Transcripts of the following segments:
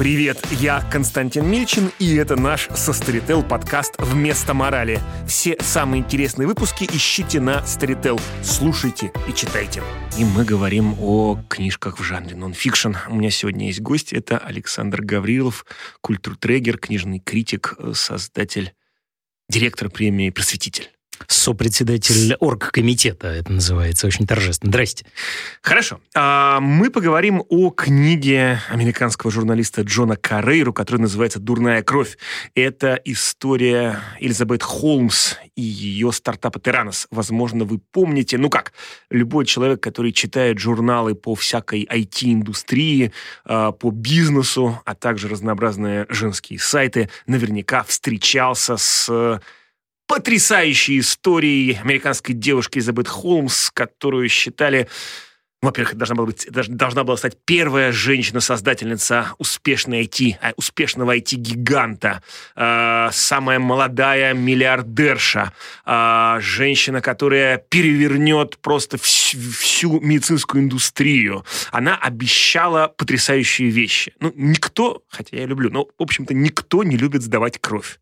Привет, я Константин Мильчин, и это наш со Storytel подкаст «Вместо морали». Все самые интересные выпуски ищите на Storytel. Слушайте и читайте. И мы говорим о книжках в жанре нон-фикшн. У меня сегодня есть гость. Это Александр Гаврилов, культуртрегер, книжный критик, создатель, директор премии «Просветитель» сопредседатель оргкомитета, это называется, очень торжественно. Здрасте. Хорошо. А, мы поговорим о книге американского журналиста Джона Карейру, которая называется «Дурная кровь». Это история Элизабет Холмс и ее стартапа Терранос. Возможно, вы помните, ну как, любой человек, который читает журналы по всякой IT-индустрии, а, по бизнесу, а также разнообразные женские сайты, наверняка встречался с потрясающей историей американской девушки Элизабет Холмс, которую считали во-первых, должна была, быть, должна была стать первая женщина-создательница успешной IT, а, успешного IT-гиганта, э, самая молодая миллиардерша, э, женщина, которая перевернет просто всю, всю медицинскую индустрию. Она обещала потрясающие вещи. Ну, никто, хотя я люблю, но, в общем-то, никто не любит сдавать кровь.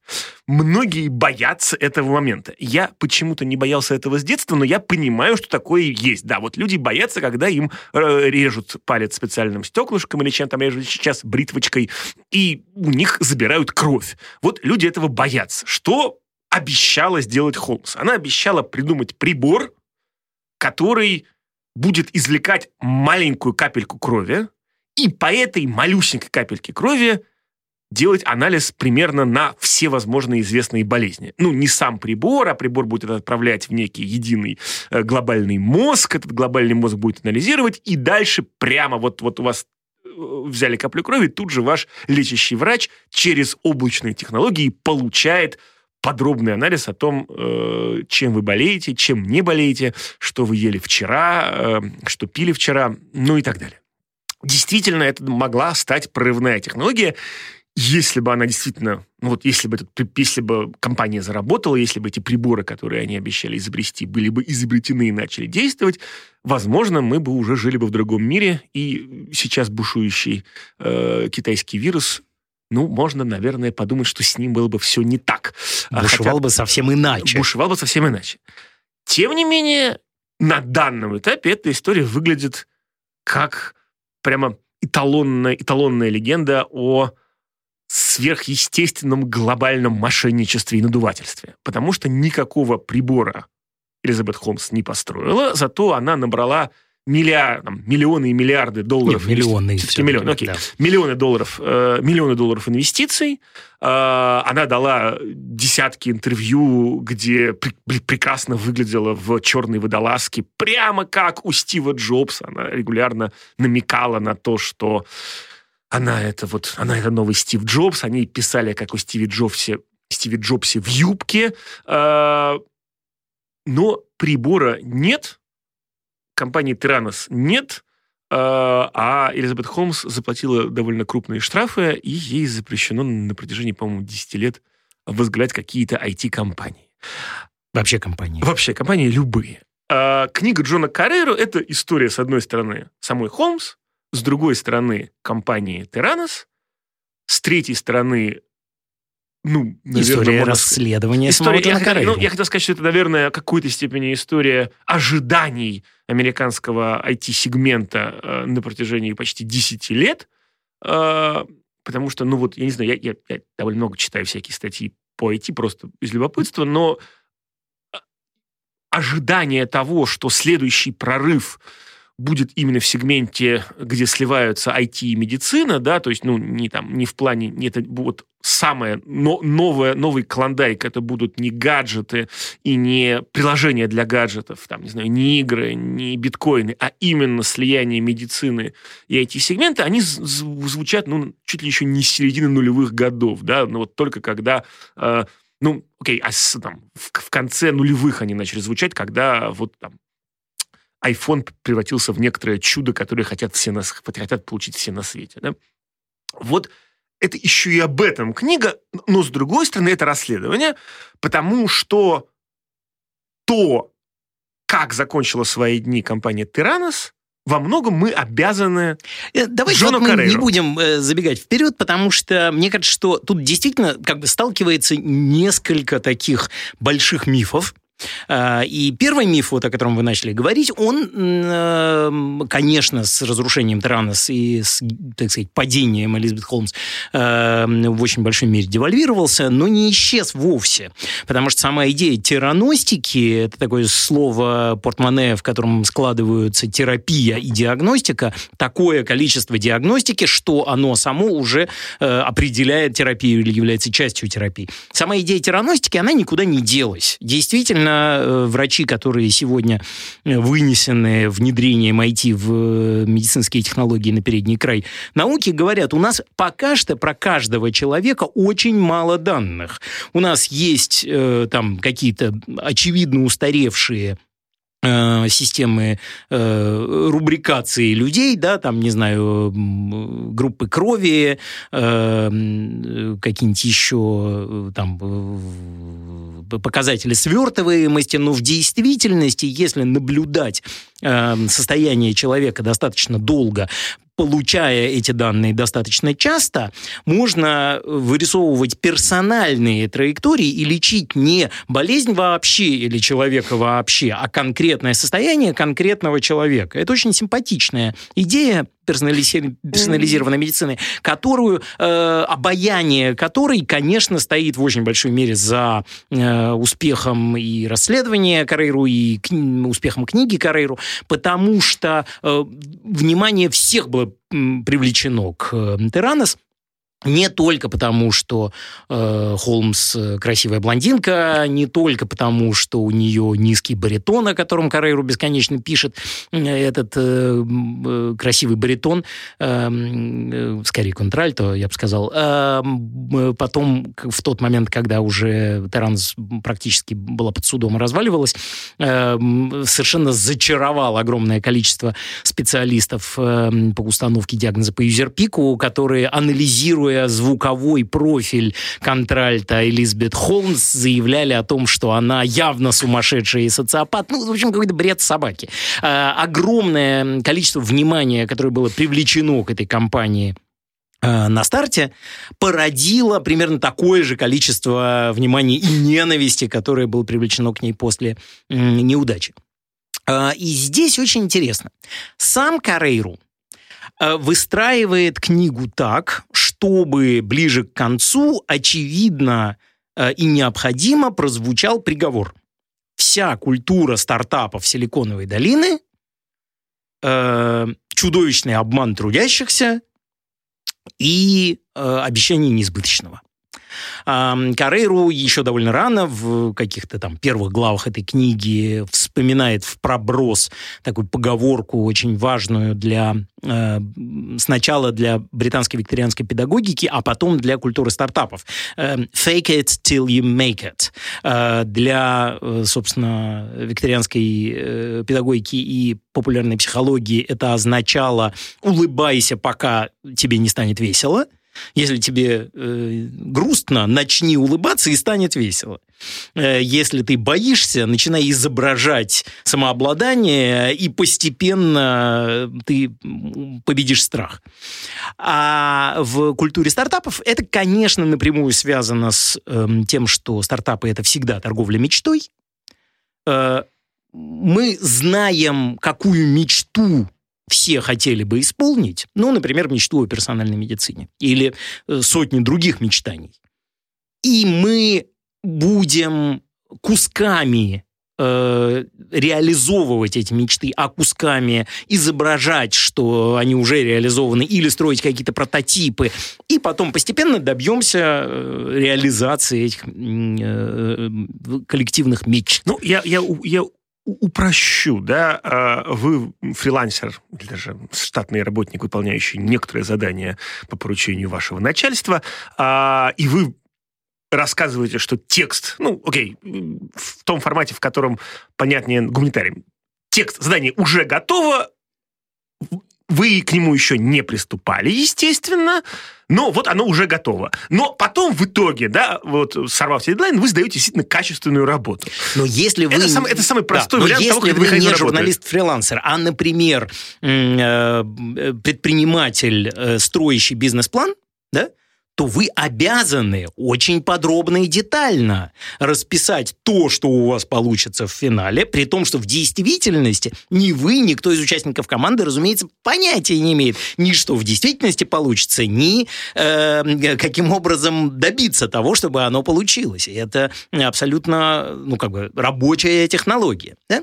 Многие боятся этого момента. Я почему-то не боялся этого с детства, но я понимаю, что такое есть. Да, вот люди боятся, когда им э, режут палец специальным стеклышком или чем там режут сейчас бритвочкой, и у них забирают кровь. Вот люди этого боятся. Что обещала сделать Холмс? Она обещала придумать прибор, который будет извлекать маленькую капельку крови, и по этой малюсенькой капельке крови делать анализ примерно на все возможные известные болезни. Ну, не сам прибор, а прибор будет отправлять в некий единый э, глобальный мозг, этот глобальный мозг будет анализировать, и дальше прямо вот, вот у вас э, взяли каплю крови, тут же ваш лечащий врач через облачные технологии получает подробный анализ о том, э, чем вы болеете, чем не болеете, что вы ели вчера, что пили вчера, ну и так далее. Действительно, это могла стать прорывная технология, если бы она действительно, ну вот если бы, этот, если бы компания заработала, если бы эти приборы, которые они обещали изобрести, были бы изобретены и начали действовать, возможно, мы бы уже жили бы в другом мире, и сейчас бушующий э, китайский вирус ну, можно, наверное, подумать, что с ним было бы все не так. А бушевал Хотя, бы совсем иначе. Бушевал бы совсем иначе. Тем не менее, на данном этапе эта история выглядит как прямо эталонная, эталонная легенда о сверхъестественном глобальном мошенничестве и надувательстве. Потому что никакого прибора Элизабет Холмс не построила, зато она набрала миллиард, там, миллионы и миллиарды долларов. Нет, миллионы. Все-таки миллионы, окей. Да. Миллионы долларов, э, миллионы долларов инвестиций. Э, она дала десятки интервью, где при, прекрасно выглядела в черной водолазке, прямо как у Стива Джобса. Она регулярно намекала на то, что она это вот, она это новый Стив Джобс, они писали, как у Стиви Джобсе, Стиви Джобсе в юбке, э, но прибора нет, компании Тиранос нет, э, а Элизабет Холмс заплатила довольно крупные штрафы, и ей запрещено на протяжении, по-моему, 10 лет возглавлять какие-то IT-компании. Вообще компании. Вообще компании любые. Э, книга Джона Карреру – это история, с одной стороны, самой Холмс, с другой стороны компании Terranos, с третьей стороны ну, наверное, история можно... расследования история, я, ну, я хотел сказать, что это, наверное, в какой-то степени история ожиданий американского IT-сегмента э, на протяжении почти 10 лет, э, потому что, ну вот, я не знаю, я, я, я довольно много читаю всякие статьи по IT просто из любопытства, но э, ожидание того, что следующий прорыв будет именно в сегменте, где сливаются IT и медицина, да, то есть, ну, не там, не в плане, не это вот самое но, новое, новый клондайк, это будут не гаджеты и не приложения для гаджетов, там, не знаю, не игры, не биткоины, а именно слияние медицины и IT-сегмента, они звучат, ну, чуть ли еще не с середины нулевых годов, да, но вот только когда э, ну, окей, а с, там, в, в конце нулевых они начали звучать, когда вот там iPhone превратился в некоторое чудо, которое хотят, все на, хотят получить все на свете. Да? Вот это еще и об этом книга, но с другой стороны это расследование, потому что то, как закончила свои дни компания Тиранос, во многом мы обязаны э, Давайте Джону вот мы Карреру. не будем э, забегать вперед, потому что мне кажется, что тут действительно как бы сталкивается несколько таких больших мифов. А, И первый миф, вот, о котором вы начали говорить, он, э, конечно, с разрушением Таранос и с, так сказать, падением Элизабет Холмс э, в очень большой мере девальвировался, но не исчез вовсе. Потому что сама идея тераностики, это такое слово портмоне, в котором складываются терапия и диагностика, такое количество диагностики, что оно само уже э, определяет терапию или является частью терапии. Сама идея тераностики, она никуда не делась. Действительно, э, врачи, которые сегодня э, вынесены внедрением IT в э, медицинские технологии на передний край науки, говорят, у нас пока что про каждого человека очень мало данных. У нас есть э, там какие-то очевидно устаревшие системы э, рубрикации людей, да, там, не знаю, группы крови, э, какие-нибудь еще э, там э, показатели свертываемости, но в действительности, если наблюдать э, состояние человека достаточно долго, получая эти данные достаточно часто, можно вырисовывать персональные траектории и лечить не болезнь вообще или человека вообще, а конкретное состояние конкретного человека. Это очень симпатичная идея персонализированной медицины, которую, э, обаяние которой, конечно, стоит в очень большой мере за э, успехом и расследования Карейру, и кни- успехом книги Карейру, потому что э, внимание всех было привлечено к э, Теранос, не только потому, что э, Холмс э, красивая блондинка, не только потому, что у нее низкий баритон, о котором Карейру бесконечно пишет, э, этот э, э, красивый баритон, э, м, э, скорее контральто, я бы сказал. Э, м, э, потом, в тот момент, когда уже Таранс практически была под судом и разваливалась, э, совершенно зачаровал огромное количество специалистов э, по установке диагноза по юзерпику, которые, анализируя звуковой профиль контральта Элизабет Холмс, заявляли о том, что она явно сумасшедшая и социопат. Ну, в общем, какой-то бред собаки. Э, огромное количество внимания, которое было привлечено к этой компании э, на старте породило примерно такое же количество внимания и ненависти, которое было привлечено к ней после неудачи. А, И здесь очень интересно. Сам Карейру э, выстраивает книгу так, чтобы ближе к концу, очевидно э, и необходимо, прозвучал приговор. Вся культура стартапов Силиконовой долины, э, чудовищный обман трудящихся и э, обещание неизбыточного. Карейру еще довольно рано, в каких-то там первых главах этой книги, вспоминает в проброс такую поговорку очень важную для э, сначала для британской викторианской педагогики, а потом для культуры стартапов. Э, Fake it till you make it. Э, Для, э, собственно, викторианской педагогики и популярной психологии это означало «улыбайся, пока тебе не станет весело». Если тебе э, грустно, начни улыбаться и станет весело. Э, если ты боишься, начинай изображать самообладание, и постепенно ты м, победишь страх. А в культуре стартапов это, конечно, напрямую связано с эм, тем, что стартапы это всегда торговля мечтой. Э, мы знаем, какую мечту все хотели бы исполнить, ну, например, мечту о персональной медицине или э, сотни других мечтаний. И мы будем кусками э, реализовывать эти мечты, а кусками изображать, что они уже реализованы, или строить какие-то прототипы, и потом постепенно добьемся э, реализации этих коллективных мечт. Ну, я, я, я упрощу, да, а, вы фрилансер или даже штатный работник, выполняющий некоторые задания по поручению вашего начальства, а, и вы рассказываете, что текст, ну, окей, в том формате, в котором понятнее гуманитариям, текст задания уже готово, вы к нему еще не приступали, естественно, но вот оно уже готово. Но потом в итоге, да, вот сорвав дедлайн, вы сдаете действительно качественную работу. Но если вы... Это, самый, это самый простой да, вариант если того, как вы не журналист-фрилансер, а, например, э, предприниматель, э, строящий бизнес-план, да, то вы обязаны очень подробно и детально расписать то, что у вас получится в финале, при том, что в действительности ни вы, ни кто из участников команды, разумеется, понятия не имеет ни что в действительности получится, ни э, каким образом добиться того, чтобы оно получилось. И это абсолютно, ну, как бы, рабочая технология. Да?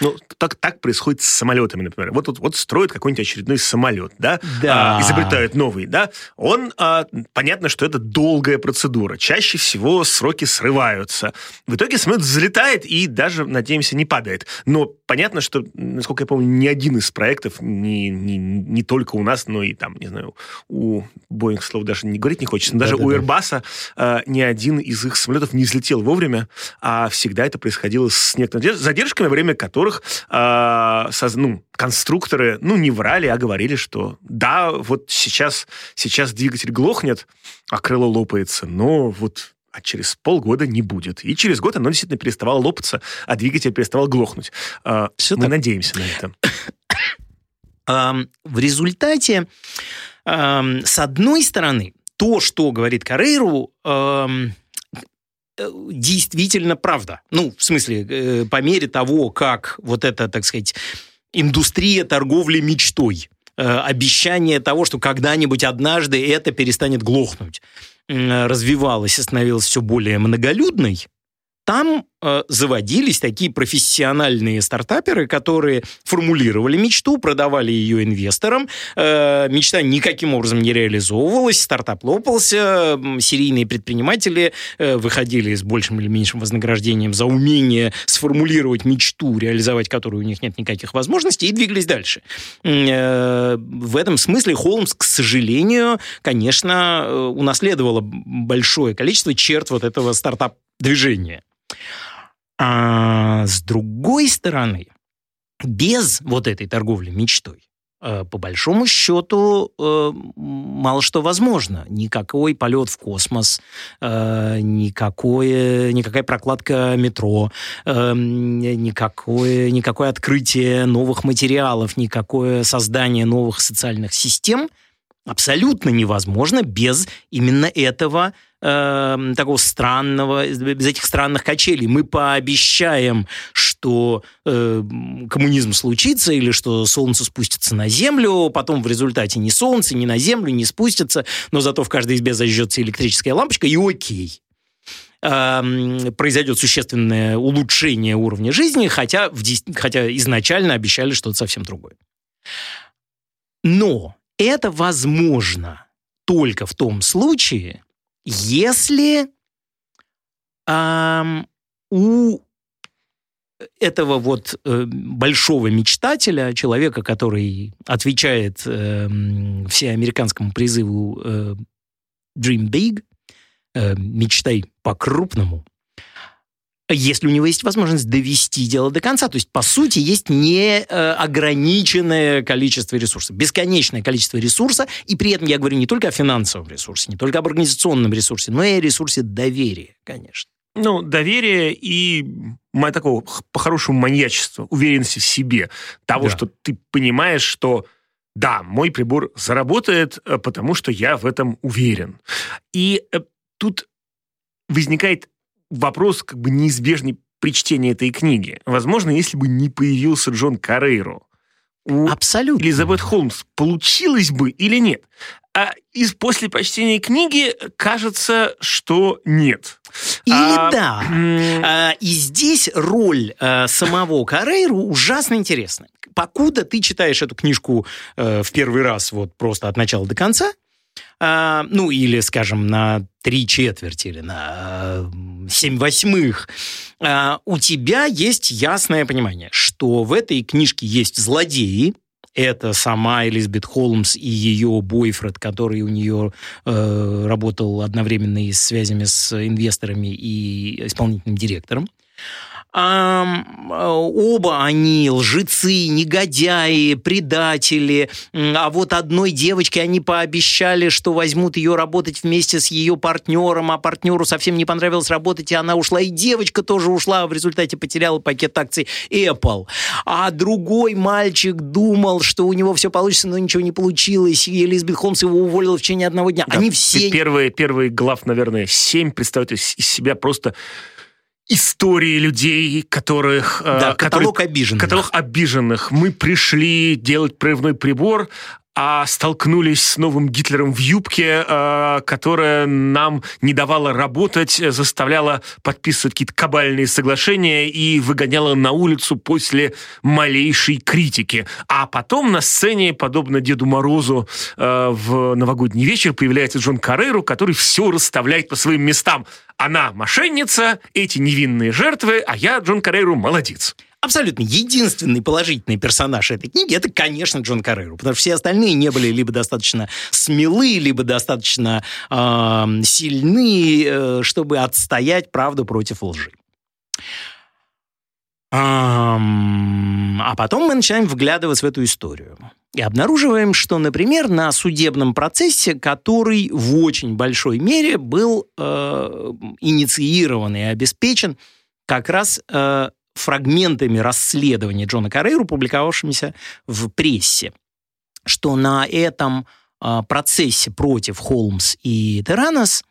Ну, так, так происходит с самолетами, например. Вот, вот, вот строят какой-нибудь очередной самолет, да, да. А, изобретают новый, да, он а, понятно, что это долгая процедура. Чаще всего сроки срываются. В итоге самолет взлетает и даже, надеемся, не падает. Но понятно, что, насколько я помню, ни один из проектов, не, не, не только у нас, но и там, не знаю, у Boeing, слов даже не говорить не хочется, но даже да, у Airbus э, ни один из их самолетов не взлетел вовремя, а всегда это происходило с некоторыми задержками, во время которых э, соз, ну, конструкторы, ну, не врали, а говорили, что да, вот сейчас, сейчас двигатель глохнет, а крыло лопается, но вот а через полгода не будет. И через год оно действительно переставало лопаться, а двигатель переставал глохнуть. А, Все Мы так. надеемся на это. В результате, с одной стороны, то, что говорит Карейру, э, действительно правда. Ну, в смысле, э, по мере того, как вот эта, так сказать, индустрия торговли мечтой – Э, обещание того, что когда-нибудь однажды это перестанет глохнуть, развивалась и становилась все более многолюдной, там э, заводились такие профессиональные стартаперы, которые формулировали мечту, продавали ее инвесторам. Э, мечта никаким образом не реализовывалась, стартап лопался, серийные предприниматели э, выходили с большим или меньшим вознаграждением за умение сформулировать мечту, реализовать которую у них нет никаких возможностей, и двигались дальше. Э, в этом смысле Холмс, к сожалению, конечно, э, унаследовала большое количество черт вот этого стартап-движения. А с другой стороны, без вот этой торговли мечтой, э, по большому счету, э, мало что возможно. Никакой полет в космос, э, никакое, никакая прокладка метро, никакое, никакое открытие новых материалов, никакое создание новых социальных систем абсолютно невозможно без именно этого э, такого странного, без этих странных качелей. Мы пообещаем, что э, коммунизм случится или что солнце спустится на землю, потом в результате ни солнце, ни на землю не спустится, но зато в каждой избе зажжется электрическая лампочка, и окей эм, произойдет существенное улучшение уровня жизни, хотя, в, хотя изначально обещали что-то совсем другое. Но это возможно только в том случае, если эм, у этого вот э, большого мечтателя, человека, который отвечает э, всеамериканскому призыву э, Dream Big, э, мечтай по-крупному, если у него есть возможность довести дело до конца. То есть, по сути, есть неограниченное количество ресурсов, бесконечное количество ресурса, и при этом я говорю не только о финансовом ресурсе, не только об организационном ресурсе, но и о ресурсе доверия, конечно. Ну, доверие и такого по-хорошему маньячества, уверенности в себе, того, да. что ты понимаешь, что да, мой прибор заработает, э, потому что я в этом уверен. И э, тут возникает вопрос как бы неизбежный при чтении этой книги. Возможно, если бы не появился Джон Карейро, у Абсолютно. Элизабет Холмс получилось бы или нет? А из после прочтения книги кажется, что нет. Или а, да. А, и здесь роль а, самого Карейру ужасно интересна. Покуда ты читаешь эту книжку а, в первый раз вот просто от начала до конца, а, ну или, скажем, на три четверти или на семь восьмых, а, у тебя есть ясное понимание, что в этой книжке есть злодеи, это сама Элизабет Холмс и ее бойфред, который у нее э, работал одновременно и с связями с инвесторами и исполнительным директором. Оба они лжецы, негодяи, предатели. А вот одной девочке они пообещали, что возьмут ее работать вместе с ее партнером, а партнеру совсем не понравилось работать, и она ушла. И девочка тоже ушла, а в результате потеряла пакет акций Apple. А другой мальчик думал, что у него все получится, но ничего не получилось, и Элизабет Холмс его уволила в течение одного дня. Да, они все... Первые, первые глав, наверное, семь представляют из себя просто истории людей, которых... Э, да, каталог которые, обиженных. Каталог обиженных. Мы пришли делать прорывной прибор, а столкнулись с новым Гитлером в юбке, э, которая нам не давала работать, заставляла подписывать какие-то кабальные соглашения и выгоняла на улицу после малейшей критики. А потом на сцене, подобно Деду Морозу э, в новогодний вечер, появляется Джон Карреру, который все расставляет по своим местам. Она мошенница, эти невинные жертвы, а я, Джон Карреру, молодец абсолютно единственный положительный персонаж этой книги это, конечно, Джон Карреру, потому что все остальные не были либо достаточно смелы, либо достаточно э, сильны, э, чтобы отстоять правду против лжи. А потом мы начинаем вглядываться в эту историю. И обнаруживаем, что, например, на судебном процессе, который в очень большой мере был э, инициирован и обеспечен как раз э, фрагментами расследования Джона Каррейру, публиковавшимися в прессе, что на этом э, процессе против Холмс и Теранос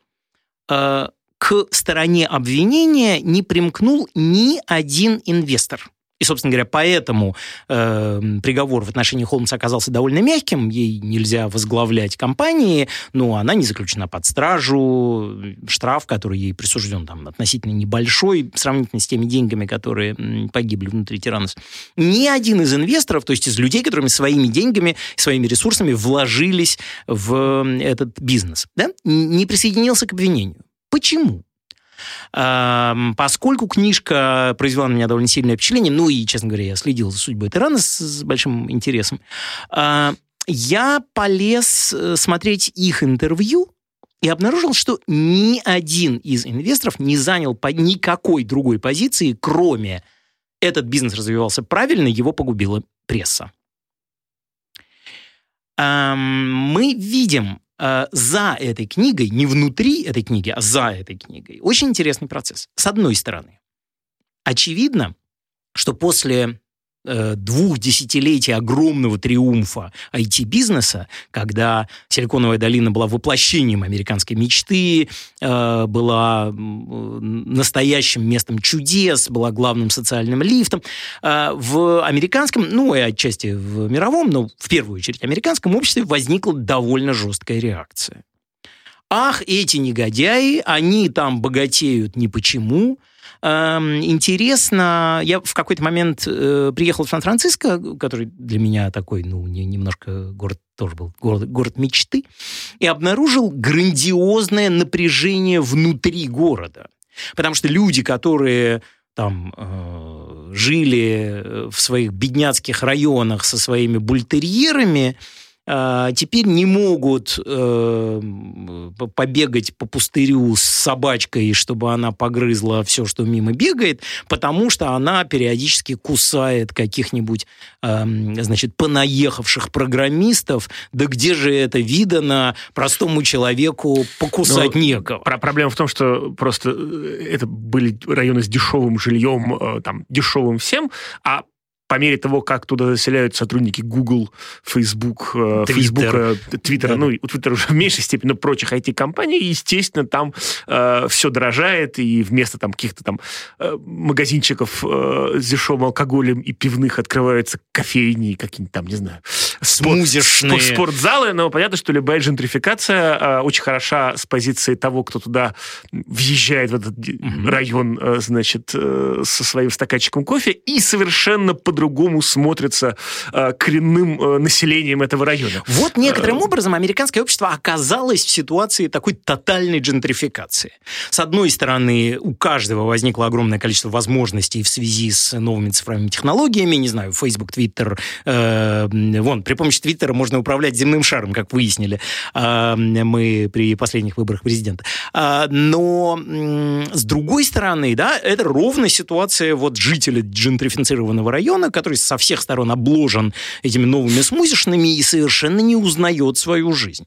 э, к стороне обвинения не примкнул ни один инвестор. И, собственно говоря, поэтому э, приговор в отношении Холмса оказался довольно мягким. Ей нельзя возглавлять компании, но она не заключена под стражу. Штраф, который ей присужден, там, относительно небольшой, сравнительно с теми деньгами, которые погибли внутри Тиранос. Ни один из инвесторов, то есть из людей, которыми своими деньгами, своими ресурсами вложились в этот бизнес, да, не присоединился к обвинению. Почему? Поскольку книжка произвела на меня довольно сильное впечатление, ну и, честно говоря, я следил за судьбой Тирана с, с большим интересом, а, я полез э, смотреть их интервью, и обнаружил, что ни один из инвесторов не занял по никакой другой позиции, кроме этот бизнес развивался правильно, его погубила пресса. Мы видим Э, за этой книгой, не внутри этой книги, а за этой книгой, очень интересный процесс. С одной стороны, очевидно, что после двух десятилетий огромного триумфа IT-бизнеса, когда Силиконовая долина была воплощением американской мечты, э, была настоящим местом чудес, была главным социальным лифтом. Э, в американском, ну и отчасти в мировом, но в первую очередь американском обществе возникла довольно жесткая реакция. Ах, эти негодяи, они там богатеют не почему, интересно, я в какой-то момент э, приехал в Сан-Франциско, который для меня такой, ну, не, немножко город тоже был город, город мечты, и обнаружил грандиозное напряжение внутри города. Потому что люди, которые там э, жили в своих бедняцких районах со своими бультерьерами, теперь не могут э, побегать по пустырю с собачкой, чтобы она погрызла все, что мимо бегает, потому что она периодически кусает каких-нибудь, э, значит, понаехавших программистов. Да где же это видано простому человеку покусать Но некого? Про проблема в том, что просто э, это были районы с дешевым жильем, э, там, дешевым всем, а по мере того, как туда заселяют сотрудники Google, Facebook, Twitter, Facebook, Twitter да. ну, у Twitter уже в меньшей степени, но прочих IT-компаний, естественно, там э, все дорожает, и вместо там каких-то там э, магазинчиков э, с дешевым алкоголем и пивных открываются кофейни, какие-нибудь там, не знаю, спорт, спорт, спортзалы, но понятно, что любая джентрификация э, очень хороша с позиции того, кто туда въезжает в этот mm-hmm. район, э, значит, э, со своим стаканчиком кофе, и совершенно по по-другому смотрится э, коренным э, населением этого района. Вот некоторым э, образом американское общество оказалось в ситуации такой тотальной джентрификации. С одной стороны, у каждого возникло огромное количество возможностей в связи с новыми цифровыми технологиями, не знаю, Facebook, Twitter, э, вон, при помощи Твиттера можно управлять земным шаром, как выяснили э, мы при последних выборах президента. А, но с другой стороны, да, это ровно ситуация вот жителя джентрифицированного района, который со всех сторон обложен этими новыми смузишными и совершенно не узнает свою жизнь.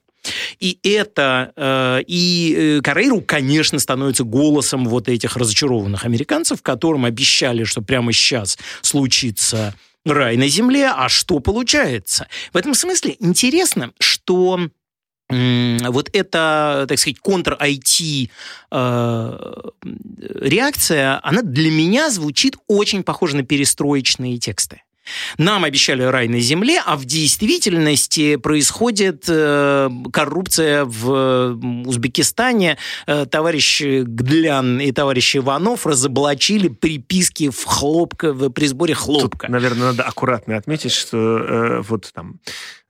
И это, э, и э, Карейру, конечно, становится голосом вот этих разочарованных американцев, которым обещали, что прямо сейчас случится рай на земле, а что получается? В этом смысле интересно, что вот эта, так сказать, контр-IT э, реакция, она для меня звучит очень похоже на перестроечные тексты. Нам обещали рай на земле, а в действительности происходит э, коррупция в Узбекистане. Э, товарищ Гдлян и товарищ Иванов разоблачили приписки в хлопка, в, при сборе хлопка. Тут, наверное, надо аккуратно отметить, что э, вот там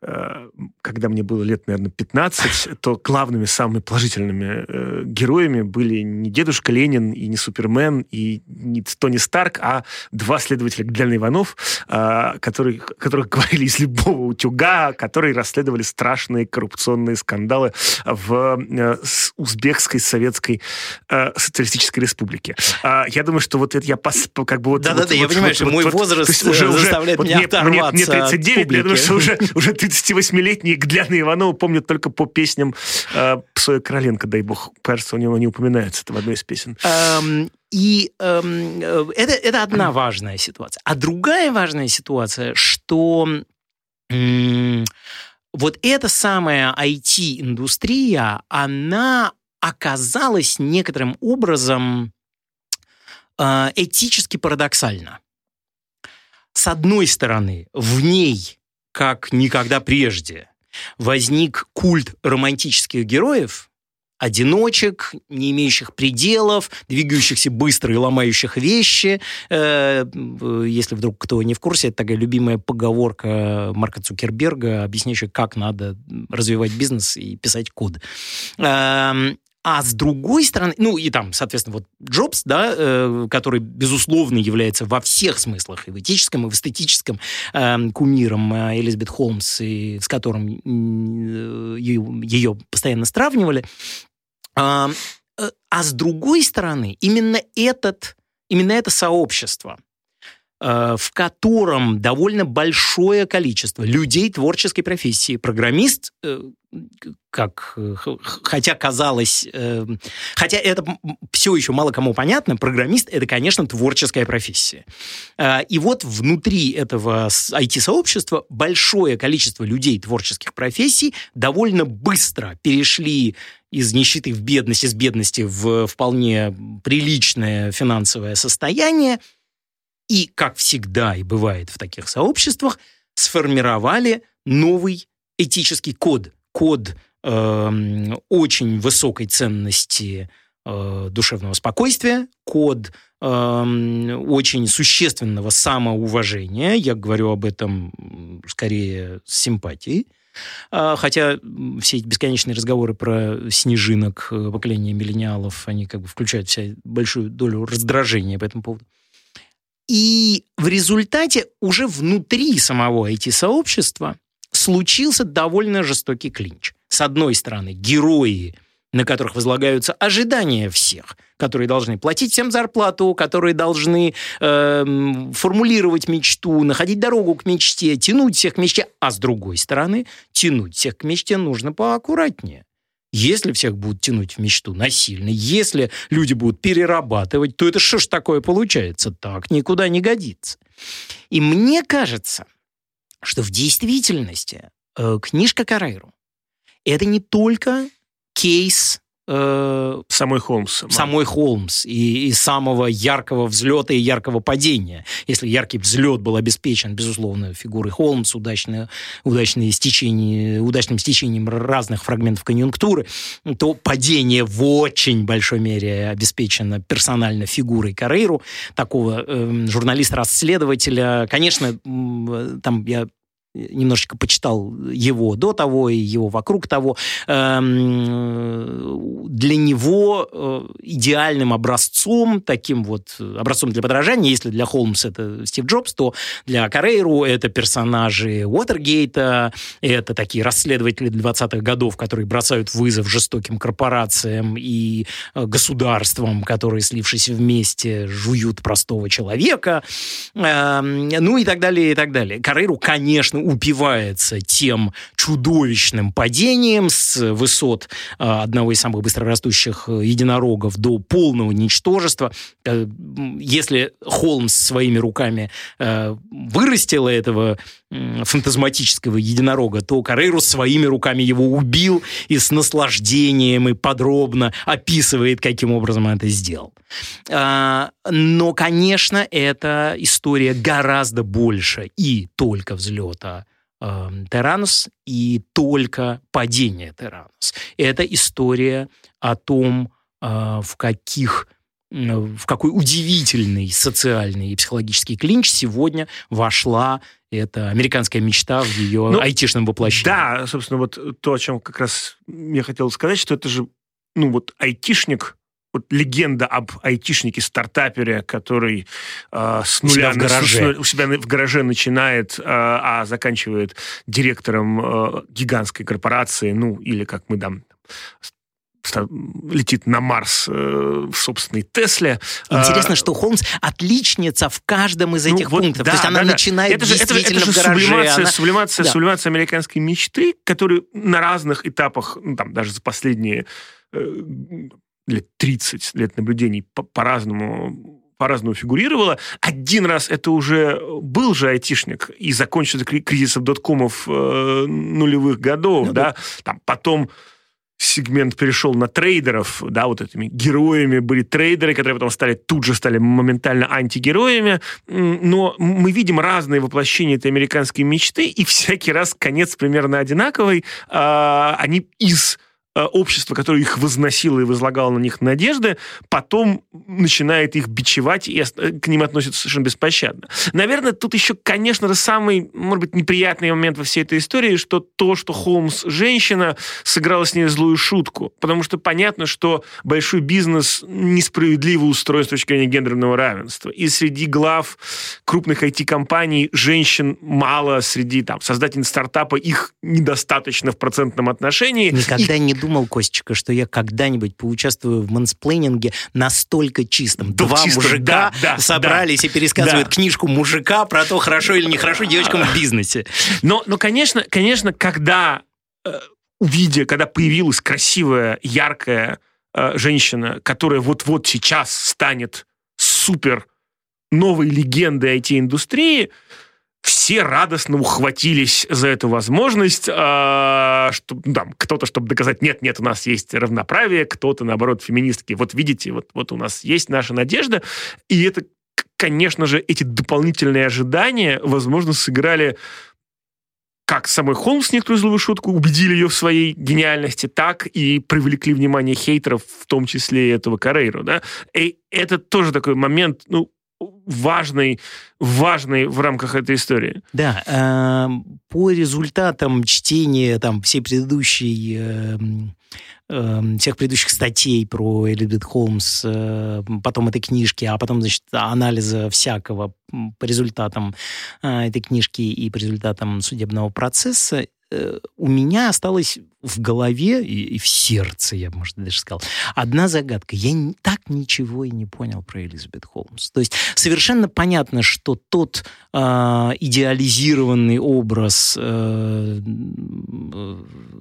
Э, когда мне было лет, наверное, 15, то главными, самыми положительными э, героями были не дедушка Ленин и не Супермен и не Тони Старк, а два следователя Гдлян Иванов, э, которые, которых говорили из любого утюга, которые расследовали страшные коррупционные скандалы в э, узбекской советской э, социалистической республике. Э, я думаю, что вот это я пос, как бы вот... Да-да-да, вот, я вот, понимаю, вот, что вот, мой вот, возраст уже, заставляет уже, меня вот мне, мне, мне 39, я думаю, что уже, уже 38-летний Гляна Иванова помнят только по песням э, Псоя Короленко, дай бог, кажется, у него не упоминается это в одной из песен. Эм, и эм, э, это, это одна важная ситуация. А другая важная ситуация, что эм, вот эта самая IT-индустрия, она оказалась некоторым образом э, этически парадоксальна. С одной стороны, в ней как никогда прежде возник культ романтических героев, одиночек, не имеющих пределов, двигающихся быстро и ломающих вещи. Э, если вдруг кто не в курсе, это такая любимая поговорка Марка Цукерберга, объясняющая, как надо развивать бизнес и писать код. Эм, а с другой стороны, ну и там, соответственно, вот Джобс, да, э, который, безусловно, является во всех смыслах, и в этическом, и в эстетическом э, кумиром э, Элизабет Холмс, и с которым э, ее, ее постоянно сравнивали. А, э, а с другой стороны, именно этот, именно это сообщество – в котором довольно большое количество людей творческой профессии. Программист, э, как, хотя казалось, э, хотя это все еще мало кому понятно, программист это, конечно, творческая профессия. И вот внутри этого IT-сообщества большое количество людей творческих профессий довольно быстро перешли из нищеты в бедность, из бедности в вполне приличное финансовое состояние – и, как всегда и бывает в таких сообществах, сформировали новый этический код. Код э, очень высокой ценности э, душевного спокойствия, код э, очень существенного самоуважения. Я говорю об этом скорее с симпатией. А, хотя все эти бесконечные разговоры про снежинок э, поколения миллениалов, они как бы включают в себя большую долю раздражения по этому поводу. И в результате уже внутри самого IT-сообщества случился довольно жестокий клинч. С одной стороны, герои, на которых возлагаются ожидания всех, которые должны платить всем зарплату, которые должны э, формулировать мечту, находить дорогу к мечте, тянуть всех к мечте. А с другой стороны, тянуть всех к мечте нужно поаккуратнее. Если всех будут тянуть в мечту насильно, если люди будут перерабатывать, то это что ж такое получается? Так никуда не годится. И мне кажется, что в действительности э, книжка Карейру это не только кейс Э, самой Холмс. Самой Холмс и, и самого яркого взлета и яркого падения. Если яркий взлет был обеспечен, безусловно, фигурой Холмс, удачное, удачное стечение, удачным стечением разных фрагментов конъюнктуры, то падение в очень большой мере обеспечено персонально фигурой Карейру, такого э, журналиста-расследователя. Конечно, там я немножечко почитал его до того и его вокруг того. Эм, для него э, идеальным образцом, таким вот образцом для подражания, если для Холмса это Стив Джобс, то для Карейру это персонажи Уотергейта, это такие расследователи 20-х годов, которые бросают вызов жестоким корпорациям и государствам, которые, слившись вместе, жуют простого человека, эм, ну и так далее, и так далее. Карейру, конечно, упивается тем чудовищным падением с высот э, одного из самых быстрорастущих э, единорогов до полного ничтожества. Э, если Холмс своими руками вырастил этого фантазматического единорога, то Карейру своими руками его убил и с наслаждением и подробно описывает, каким образом он это сделал. Но, конечно, эта история гораздо больше и только взлета э, Теранус и только падение Теранус. Это история о том, э, в каких в какой удивительный социальный и психологический клинч сегодня вошла эта американская мечта в ее ну, айтишном воплощении. Да, собственно, вот то, о чем как раз я хотел сказать, что это же, ну вот айтишник, вот легенда об айтишнике-стартапере, который э, с нуля у себя, в гараже. С, у себя в гараже начинает, э, а заканчивает директором э, гигантской корпорации, ну, или как мы там летит на Марс э, в собственной Тесле. Интересно, а, что Холмс отличница в каждом из ну этих ну, вот, пунктов. Да, То есть она да, начинает это же, это, это же в гараже. Сублимация, она... сублимация, да. сублимация американской мечты, которую на разных этапах, ну, там, даже за последние э, лет 30 лет наблюдений по-разному по-разному фигурировала. Один раз это уже был же айтишник и закончился кризисом доткомов э, нулевых годов, ну, да, там потом сегмент перешел на трейдеров, да, вот этими героями были трейдеры, которые потом стали, тут же стали моментально антигероями, но мы видим разные воплощения этой американской мечты, и всякий раз конец примерно одинаковый, а, они из Э, общество, которое их возносило и возлагало на них надежды, потом начинает их бичевать и к ним относится совершенно беспощадно. Наверное, тут еще, конечно же, самый, может быть, неприятный момент во всей этой истории, что то, что Холмс женщина, сыграла с ней злую шутку. Потому что понятно, что большой бизнес несправедливо устроен с точки зрения гендерного равенства. И среди глав крупных IT-компаний женщин мало, среди там, создателей стартапа их недостаточно в процентном отношении. Никогда и... не думал, Костечка, что я когда-нибудь поучаствую в мансплейнинге настолько чистом. Да, Два чистом, мужика да, да, собрались да, и пересказывают да. книжку мужика про то, хорошо или нехорошо девочкам в бизнесе. Но, но конечно, конечно, когда э, увидя, когда появилась красивая, яркая э, женщина, которая вот-вот сейчас станет супер новой легендой IT-индустрии, все радостно ухватились за эту возможность, э, что, ну, кто-то, чтобы доказать, нет, нет, у нас есть равноправие, кто-то, наоборот, феминистки. Вот видите, вот, вот у нас есть наша надежда, и это, конечно же, эти дополнительные ожидания, возможно, сыграли как самой Холмс некоторую злую шутку, убедили ее в своей гениальности, так и привлекли внимание хейтеров, в том числе и этого Карейру, да. И это тоже такой момент, ну, важный, важный в рамках этой истории. Да, э, по результатам чтения там всей предыдущей э, всех предыдущих статей про Элизабет Холмс, потом этой книжки, а потом, значит, анализа всякого по результатам э, этой книжки и по результатам судебного процесса, у меня осталось в голове и, и в сердце, я бы, может, даже сказал, одна загадка. Я не, так ничего и не понял про Элизабет Холмс. То есть совершенно понятно, что тот э, идеализированный образ э,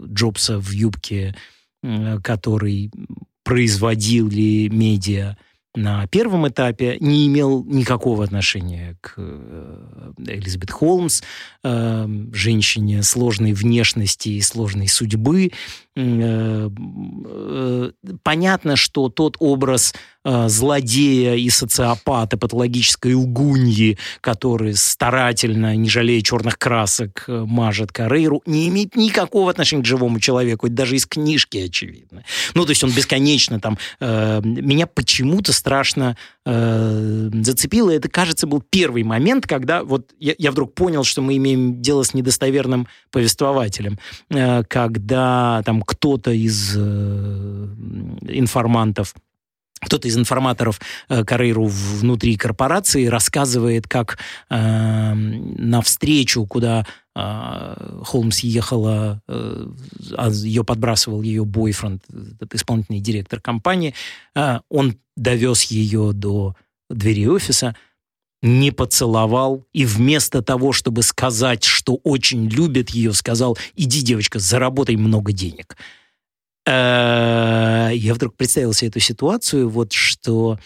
Джобса в юбке, э, который производили медиа, на первом этапе не имел никакого отношения к э, Элизабет Холмс, э, женщине сложной внешности и сложной судьбы. Э, понятно, что тот образ Э, злодея и социопата, патологической лгуньи, который старательно, не жалея черных красок, э, мажет Карейру, не имеет никакого отношения к живому человеку, это даже из книжки очевидно. Ну, то есть он бесконечно там... Э, меня почему-то страшно э, зацепило. Это, кажется, был первый момент, когда вот я, я вдруг понял, что мы имеем дело с недостоверным повествователем. Э, когда там кто-то из э, информантов кто-то из информаторов э, Карейру внутри корпорации рассказывает, как э, на встречу, куда э, Холмс ехала, э, а ее подбрасывал ее бойфренд, этот исполнительный директор компании, э, он довез ее до двери офиса, не поцеловал, и вместо того, чтобы сказать, что очень любит ее, сказал, иди, девочка, заработай много денег. Э, я вдруг представил себе эту ситуацию, вот что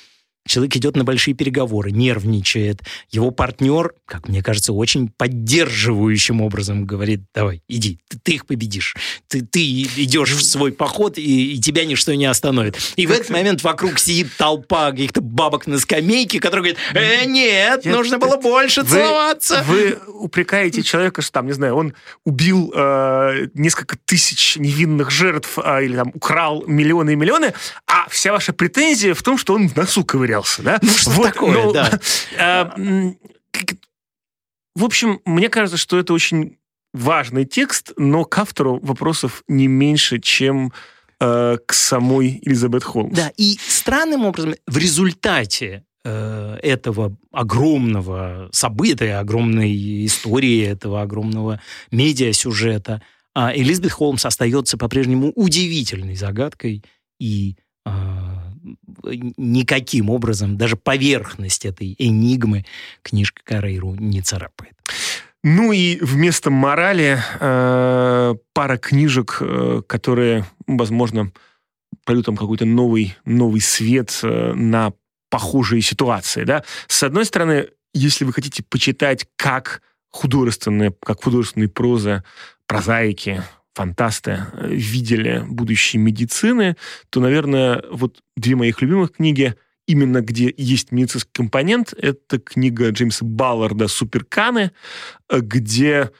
Человек идет на большие переговоры, нервничает. Его партнер, как мне кажется, очень поддерживающим образом говорит, давай, иди, ты, ты их победишь. Ты, ты идешь в свой поход, и, и тебя ничто не остановит. И в этот момент вокруг сидит толпа каких-то бабок на скамейке, которые говорят, э, нет, нет нужно было больше вы, целоваться. Вы упрекаете человека, что там, не знаю, он убил э, несколько тысяч невинных жертв э, или там украл миллионы и миллионы, а вся ваша претензия в том, что он в носу ковырял потерялся, да? Ну, что вот, такое, ну, да. А, в общем, мне кажется, что это очень важный текст, но к автору вопросов не меньше, чем э, к самой Элизабет Холмс. Да, и странным образом в результате э, этого огромного события, огромной истории, этого огромного медиасюжета, э, Элизабет Холмс остается по-прежнему удивительной загадкой и э, никаким образом даже поверхность этой энигмы книжка Карейру не царапает. Ну и вместо морали э, пара книжек, э, которые, возможно, прольют там какой-то новый, новый свет э, на похожие ситуации. Да? С одной стороны, если вы хотите почитать, как художественная, как художественная проза, прозаики, фантасты э, видели будущее медицины, то, наверное, вот две моих любимых книги именно где есть медицинский компонент, это книга Джеймса Балларда «Суперканы», э, где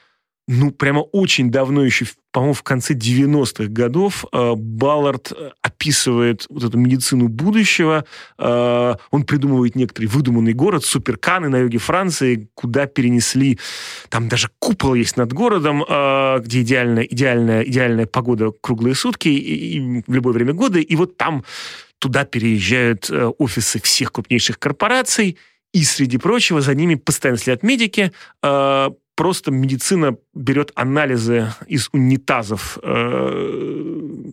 ну, прямо очень давно, еще, по-моему, в конце 90-х годов, э, Баллард э, описывает вот эту медицину будущего. Э, он придумывает некоторый выдуманный город, Суперканы на юге Франции, куда перенесли, там даже купол есть над городом, где идеальная, идеальная, идеальная погода круглые сутки и, и в любое время года. И вот там туда переезжают офисы всех крупнейших корпораций, и, среди прочего, за ними постоянно следят медики, просто медицина берет анализы из унитазов э,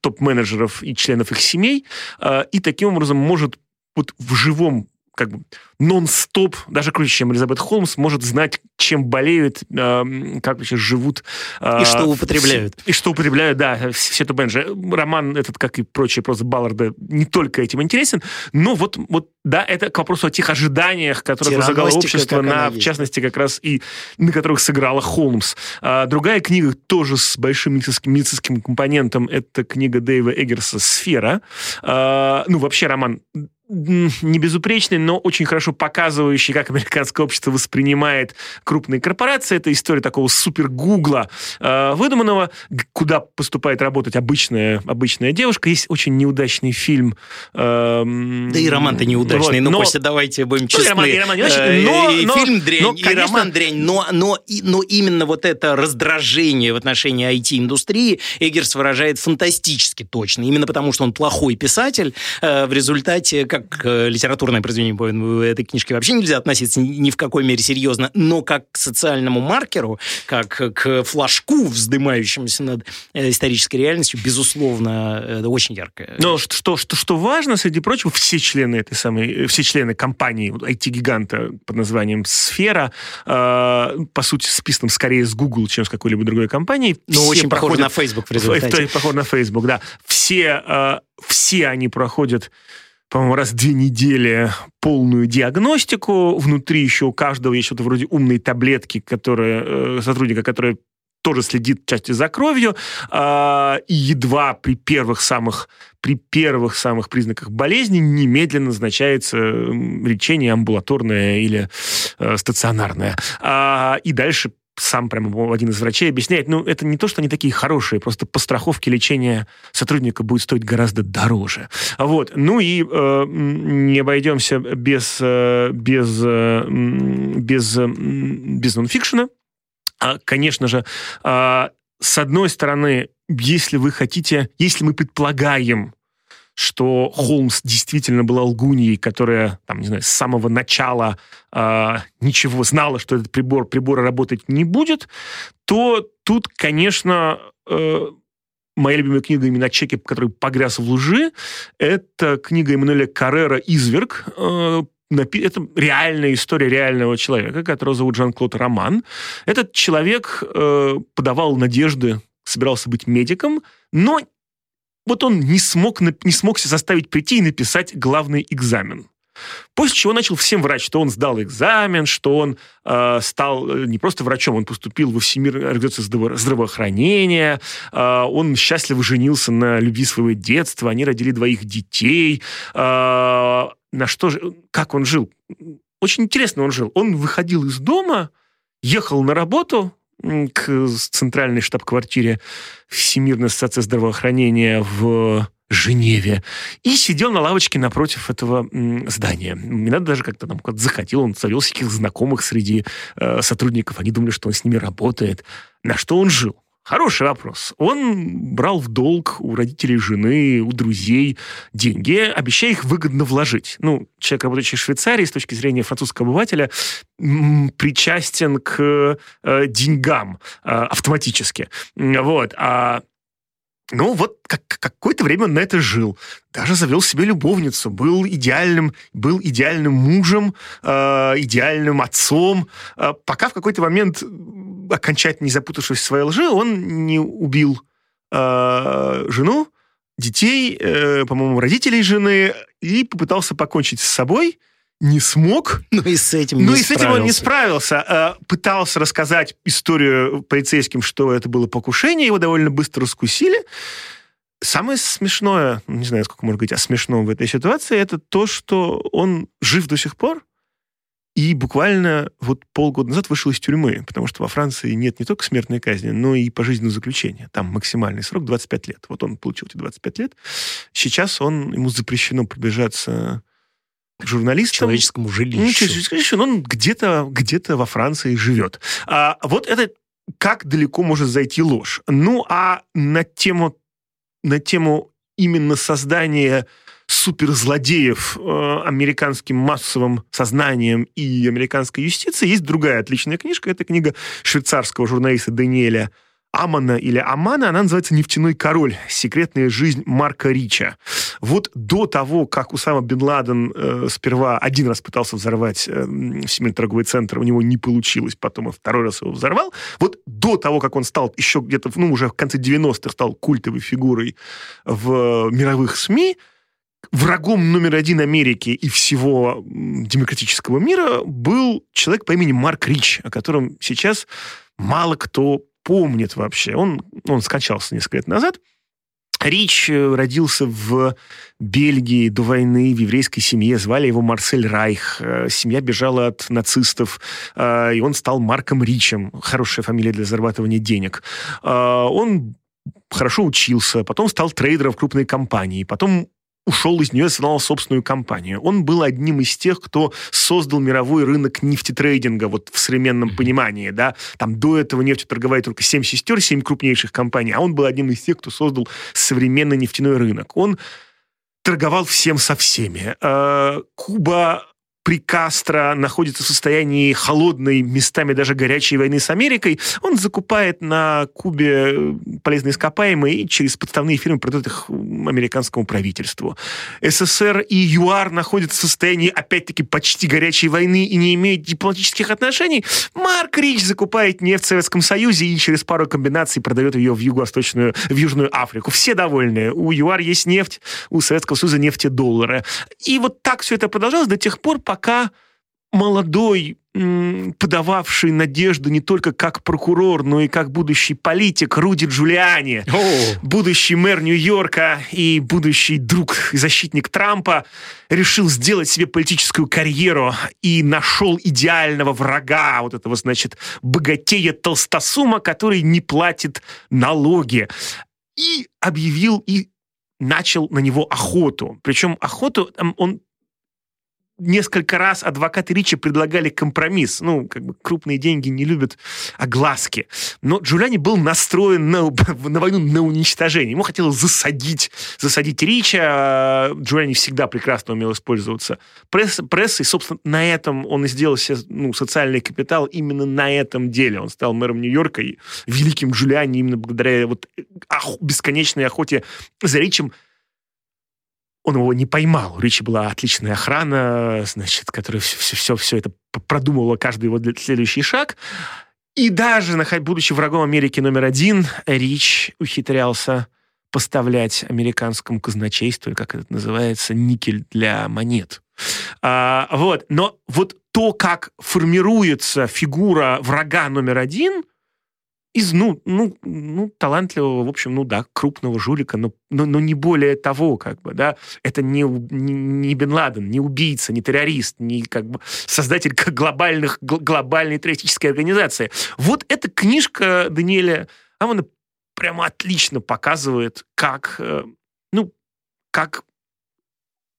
топ-менеджеров и членов их семей э, и таким образом может вот в живом как бы нон-стоп, даже круче, чем Элизабет Холмс, может знать, чем болеют, э, как вообще живут. Э, и что употребляют. И что употребляют, да, все это Бенджи. Роман этот, как и прочие просто Балларда, не только этим интересен, но вот, вот да, это к вопросу о тех ожиданиях, которые возлагало общество, на, в частности, как раз и на которых сыграла Холмс. А, другая книга тоже с большим медицинским, медицинским компонентом, это книга Дэйва Эггерса «Сфера». А, ну, вообще роман не безупречный, но очень хорошо показывающий, как американское общество воспринимает крупные корпорации. Это история такого супер-гугла э, выдуманного, куда поступает работать обычная, обычная девушка. Есть очень неудачный фильм. Э, да и роман-то неудачный. Вот, ну, но, Костя, давайте будем честны. Ну, и роман, и роман неудачный, но, и но, фильм дрянь, но, конечно, и роман дрянь. Но, но, и, но именно вот это раздражение в отношении IT-индустрии Эггерс выражает фантастически точно. Именно потому, что он плохой писатель, э, в результате, как к э, литературное произведение по этой книжке вообще нельзя относиться ни в какой мере серьезно, но как к социальному маркеру, как к флажку, вздымающемуся над э, исторической реальностью, безусловно, это очень яркое. Но что, что, что важно, среди прочего, все члены этой самой, все члены компании IT-гиганта под названием «Сфера», э, по сути, списанным скорее с Google, чем с какой-либо другой компанией. Но очень похоже на Facebook в результате. Похоже на Facebook, да. Все, э, все они проходят по-моему, раз в две недели полную диагностику. Внутри еще у каждого есть что-то вроде умной таблетки, которая, э, сотрудника, который тоже следит части за кровью, э, и едва при первых самых при первых самых признаках болезни немедленно назначается лечение амбулаторное или э, стационарное. А, и дальше сам прямо один из врачей объясняет, ну, это не то, что они такие хорошие, просто по страховке лечения сотрудника будет стоить гораздо дороже. Вот. Ну и э, не обойдемся без, э, без, э, без, без нонфикшена. А, конечно же, э, с одной стороны, если вы хотите, если мы предполагаем, что Холмс действительно была лгуньей, которая, там, не знаю, с самого начала э, ничего знала, что этот прибор, прибор работать не будет, то тут, конечно, э, моя любимая книга именно чеке, который погряз в лжи, это книга Эммануэля Каррера «Изверг», э, это реальная история реального человека, которого зовут Жан-Клод Роман. Этот человек э, подавал надежды, собирался быть медиком, но вот он не смог, не смог себя заставить прийти и написать главный экзамен. После чего начал всем врать, что он сдал экзамен, что он э, стал э, не просто врачом, он поступил во Всемирную организацию здраво- здравоохранения, э, он счастливо женился на любви своего детства, они родили двоих детей. Э, на что же, как он жил? Очень интересно он жил. Он выходил из дома, ехал на работу, к центральной штаб-квартире Всемирной ассоциации здравоохранения в Женеве, и сидел на лавочке напротив этого здания. Не надо даже как-то там как заходил, он завел всяких знакомых среди э, сотрудников, они думали, что он с ними работает. На что он жил? Хороший вопрос. Он брал в долг у родителей жены, у друзей деньги, обещая их выгодно вложить. Ну, человек, работающий в Швейцарии, с точки зрения французского обывателя, причастен к э, деньгам э, автоматически. Вот. А ну, вот как, какое-то время он на это жил. Даже завел себе любовницу. Был идеальным, был идеальным мужем, э, идеальным отцом. Э, пока в какой-то момент, окончательно не запутавшись в своей лжи, он не убил э, жену, детей, э, по-моему, родителей жены и попытался покончить с собой – не смог. Ну и с этим Ну и с этим он не справился. А, пытался рассказать историю полицейским, что это было покушение, его довольно быстро раскусили. Самое смешное, не знаю, сколько можно говорить о смешном в этой ситуации, это то, что он жив до сих пор, и буквально вот полгода назад вышел из тюрьмы, потому что во Франции нет не только смертной казни, но и пожизненного заключения. Там максимальный срок 25 лет. Вот он получил эти 25 лет. Сейчас он, ему запрещено приближаться журналистом. Человеческому жилищу. Ну, жилищу, но он где-то где во Франции живет. А, вот это как далеко может зайти ложь. Ну, а на тему, на тему именно создания суперзлодеев э, американским массовым сознанием и американской юстиции есть другая отличная книжка. Это книга швейцарского журналиста Даниэля Амана или Амана, она называется «Нефтяной король. Секретная жизнь Марка Рича». Вот до того, как Усама Бен Ладен э, сперва один раз пытался взорвать э, Всемирный торговый центр, у него не получилось, потом и второй раз его взорвал, вот до того, как он стал еще где-то, ну, уже в конце 90-х стал культовой фигурой в мировых СМИ, врагом номер один Америки и всего демократического мира был человек по имени Марк Рич, о котором сейчас мало кто помнит вообще. Он, он скончался несколько лет назад. Рич э, родился в Бельгии до войны в еврейской семье. Звали его Марсель Райх. Э, семья бежала от нацистов, э, и он стал Марком Ричем. Хорошая фамилия для зарабатывания денег. Он хорошо учился, потом стал трейдером в крупной компании, потом ушел из нее и создал собственную компанию. Он был одним из тех, кто создал мировой рынок нефтетрейдинга, вот в современном понимании, да. Там до этого нефть торговали только семь сестер, семь крупнейших компаний, а он был одним из тех, кто создал современный нефтяной рынок. Он торговал всем со всеми. Э, Куба при Кастро находится в состоянии холодной, местами даже горячей войны с Америкой, он закупает на Кубе э, полезные ископаемые и через подставные фирмы продает их американскому правительству. СССР и ЮАР находятся в состоянии, опять-таки, почти горячей войны и не имеют дипломатических отношений. Марк Рич закупает нефть в Советском Союзе и через пару комбинаций продает ее в Юго-Восточную, в Южную Африку. Все довольны. У ЮАР есть нефть, у Советского Союза нефти доллары. И вот так все это продолжалось до тех пор, пока молодой, подававший надежду не только как прокурор, но и как будущий политик Руди Джулиани, oh. будущий мэр Нью-Йорка и будущий друг и защитник Трампа, решил сделать себе политическую карьеру и нашел идеального врага, вот этого, значит, богатея толстосума, который не платит налоги. И объявил и начал на него охоту. Причем охоту он несколько раз адвокаты Ричи предлагали компромисс. Ну, как бы крупные деньги не любят огласки. Но Джулиани был настроен на, на войну на уничтожение. Ему хотелось засадить, засадить Ричи. А Джулиани всегда прекрасно умел использоваться пресс, прессой. Собственно, на этом он и сделал себе ну, социальный капитал именно на этом деле. Он стал мэром Нью-Йорка и великим Джулиани именно благодаря вот ох, бесконечной охоте за Ричем он его не поймал. У Ричи была отличная охрана, значит, которая все, все, все, все это продумывала каждый его следующий шаг. И даже, будучи врагом Америки номер один, Рич ухитрялся поставлять американскому казначейству, как это называется, никель для монет. А, вот. Но вот то, как формируется фигура врага номер один, из, ну, ну, ну, талантливого, в общем, ну да, крупного жулика, но, но, но не более того, как бы, да, это не, не, не Бен Ладен, не убийца, не террорист, не как бы создатель глобальных, глобальной террористической организации. Вот эта книжка Даниэля Амона прямо отлично показывает, как, э, ну, как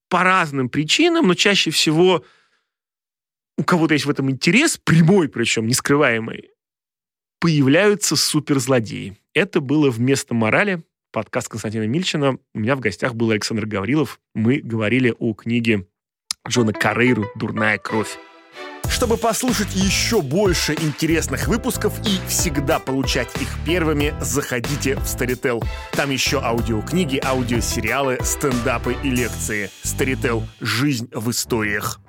по разным причинам, но чаще всего у кого-то есть в этом интерес, прямой причем, не скрываемый, появляются суперзлодеи. Это было вместо морали. Подкаст Константина Мильчина. У меня в гостях был Александр Гаврилов. Мы говорили о книге Джона Карейру «Дурная кровь». Чтобы послушать еще больше интересных выпусков и всегда получать их первыми, заходите в Storytel. Там еще аудиокниги, аудиосериалы, стендапы и лекции. Storytel. Жизнь в историях.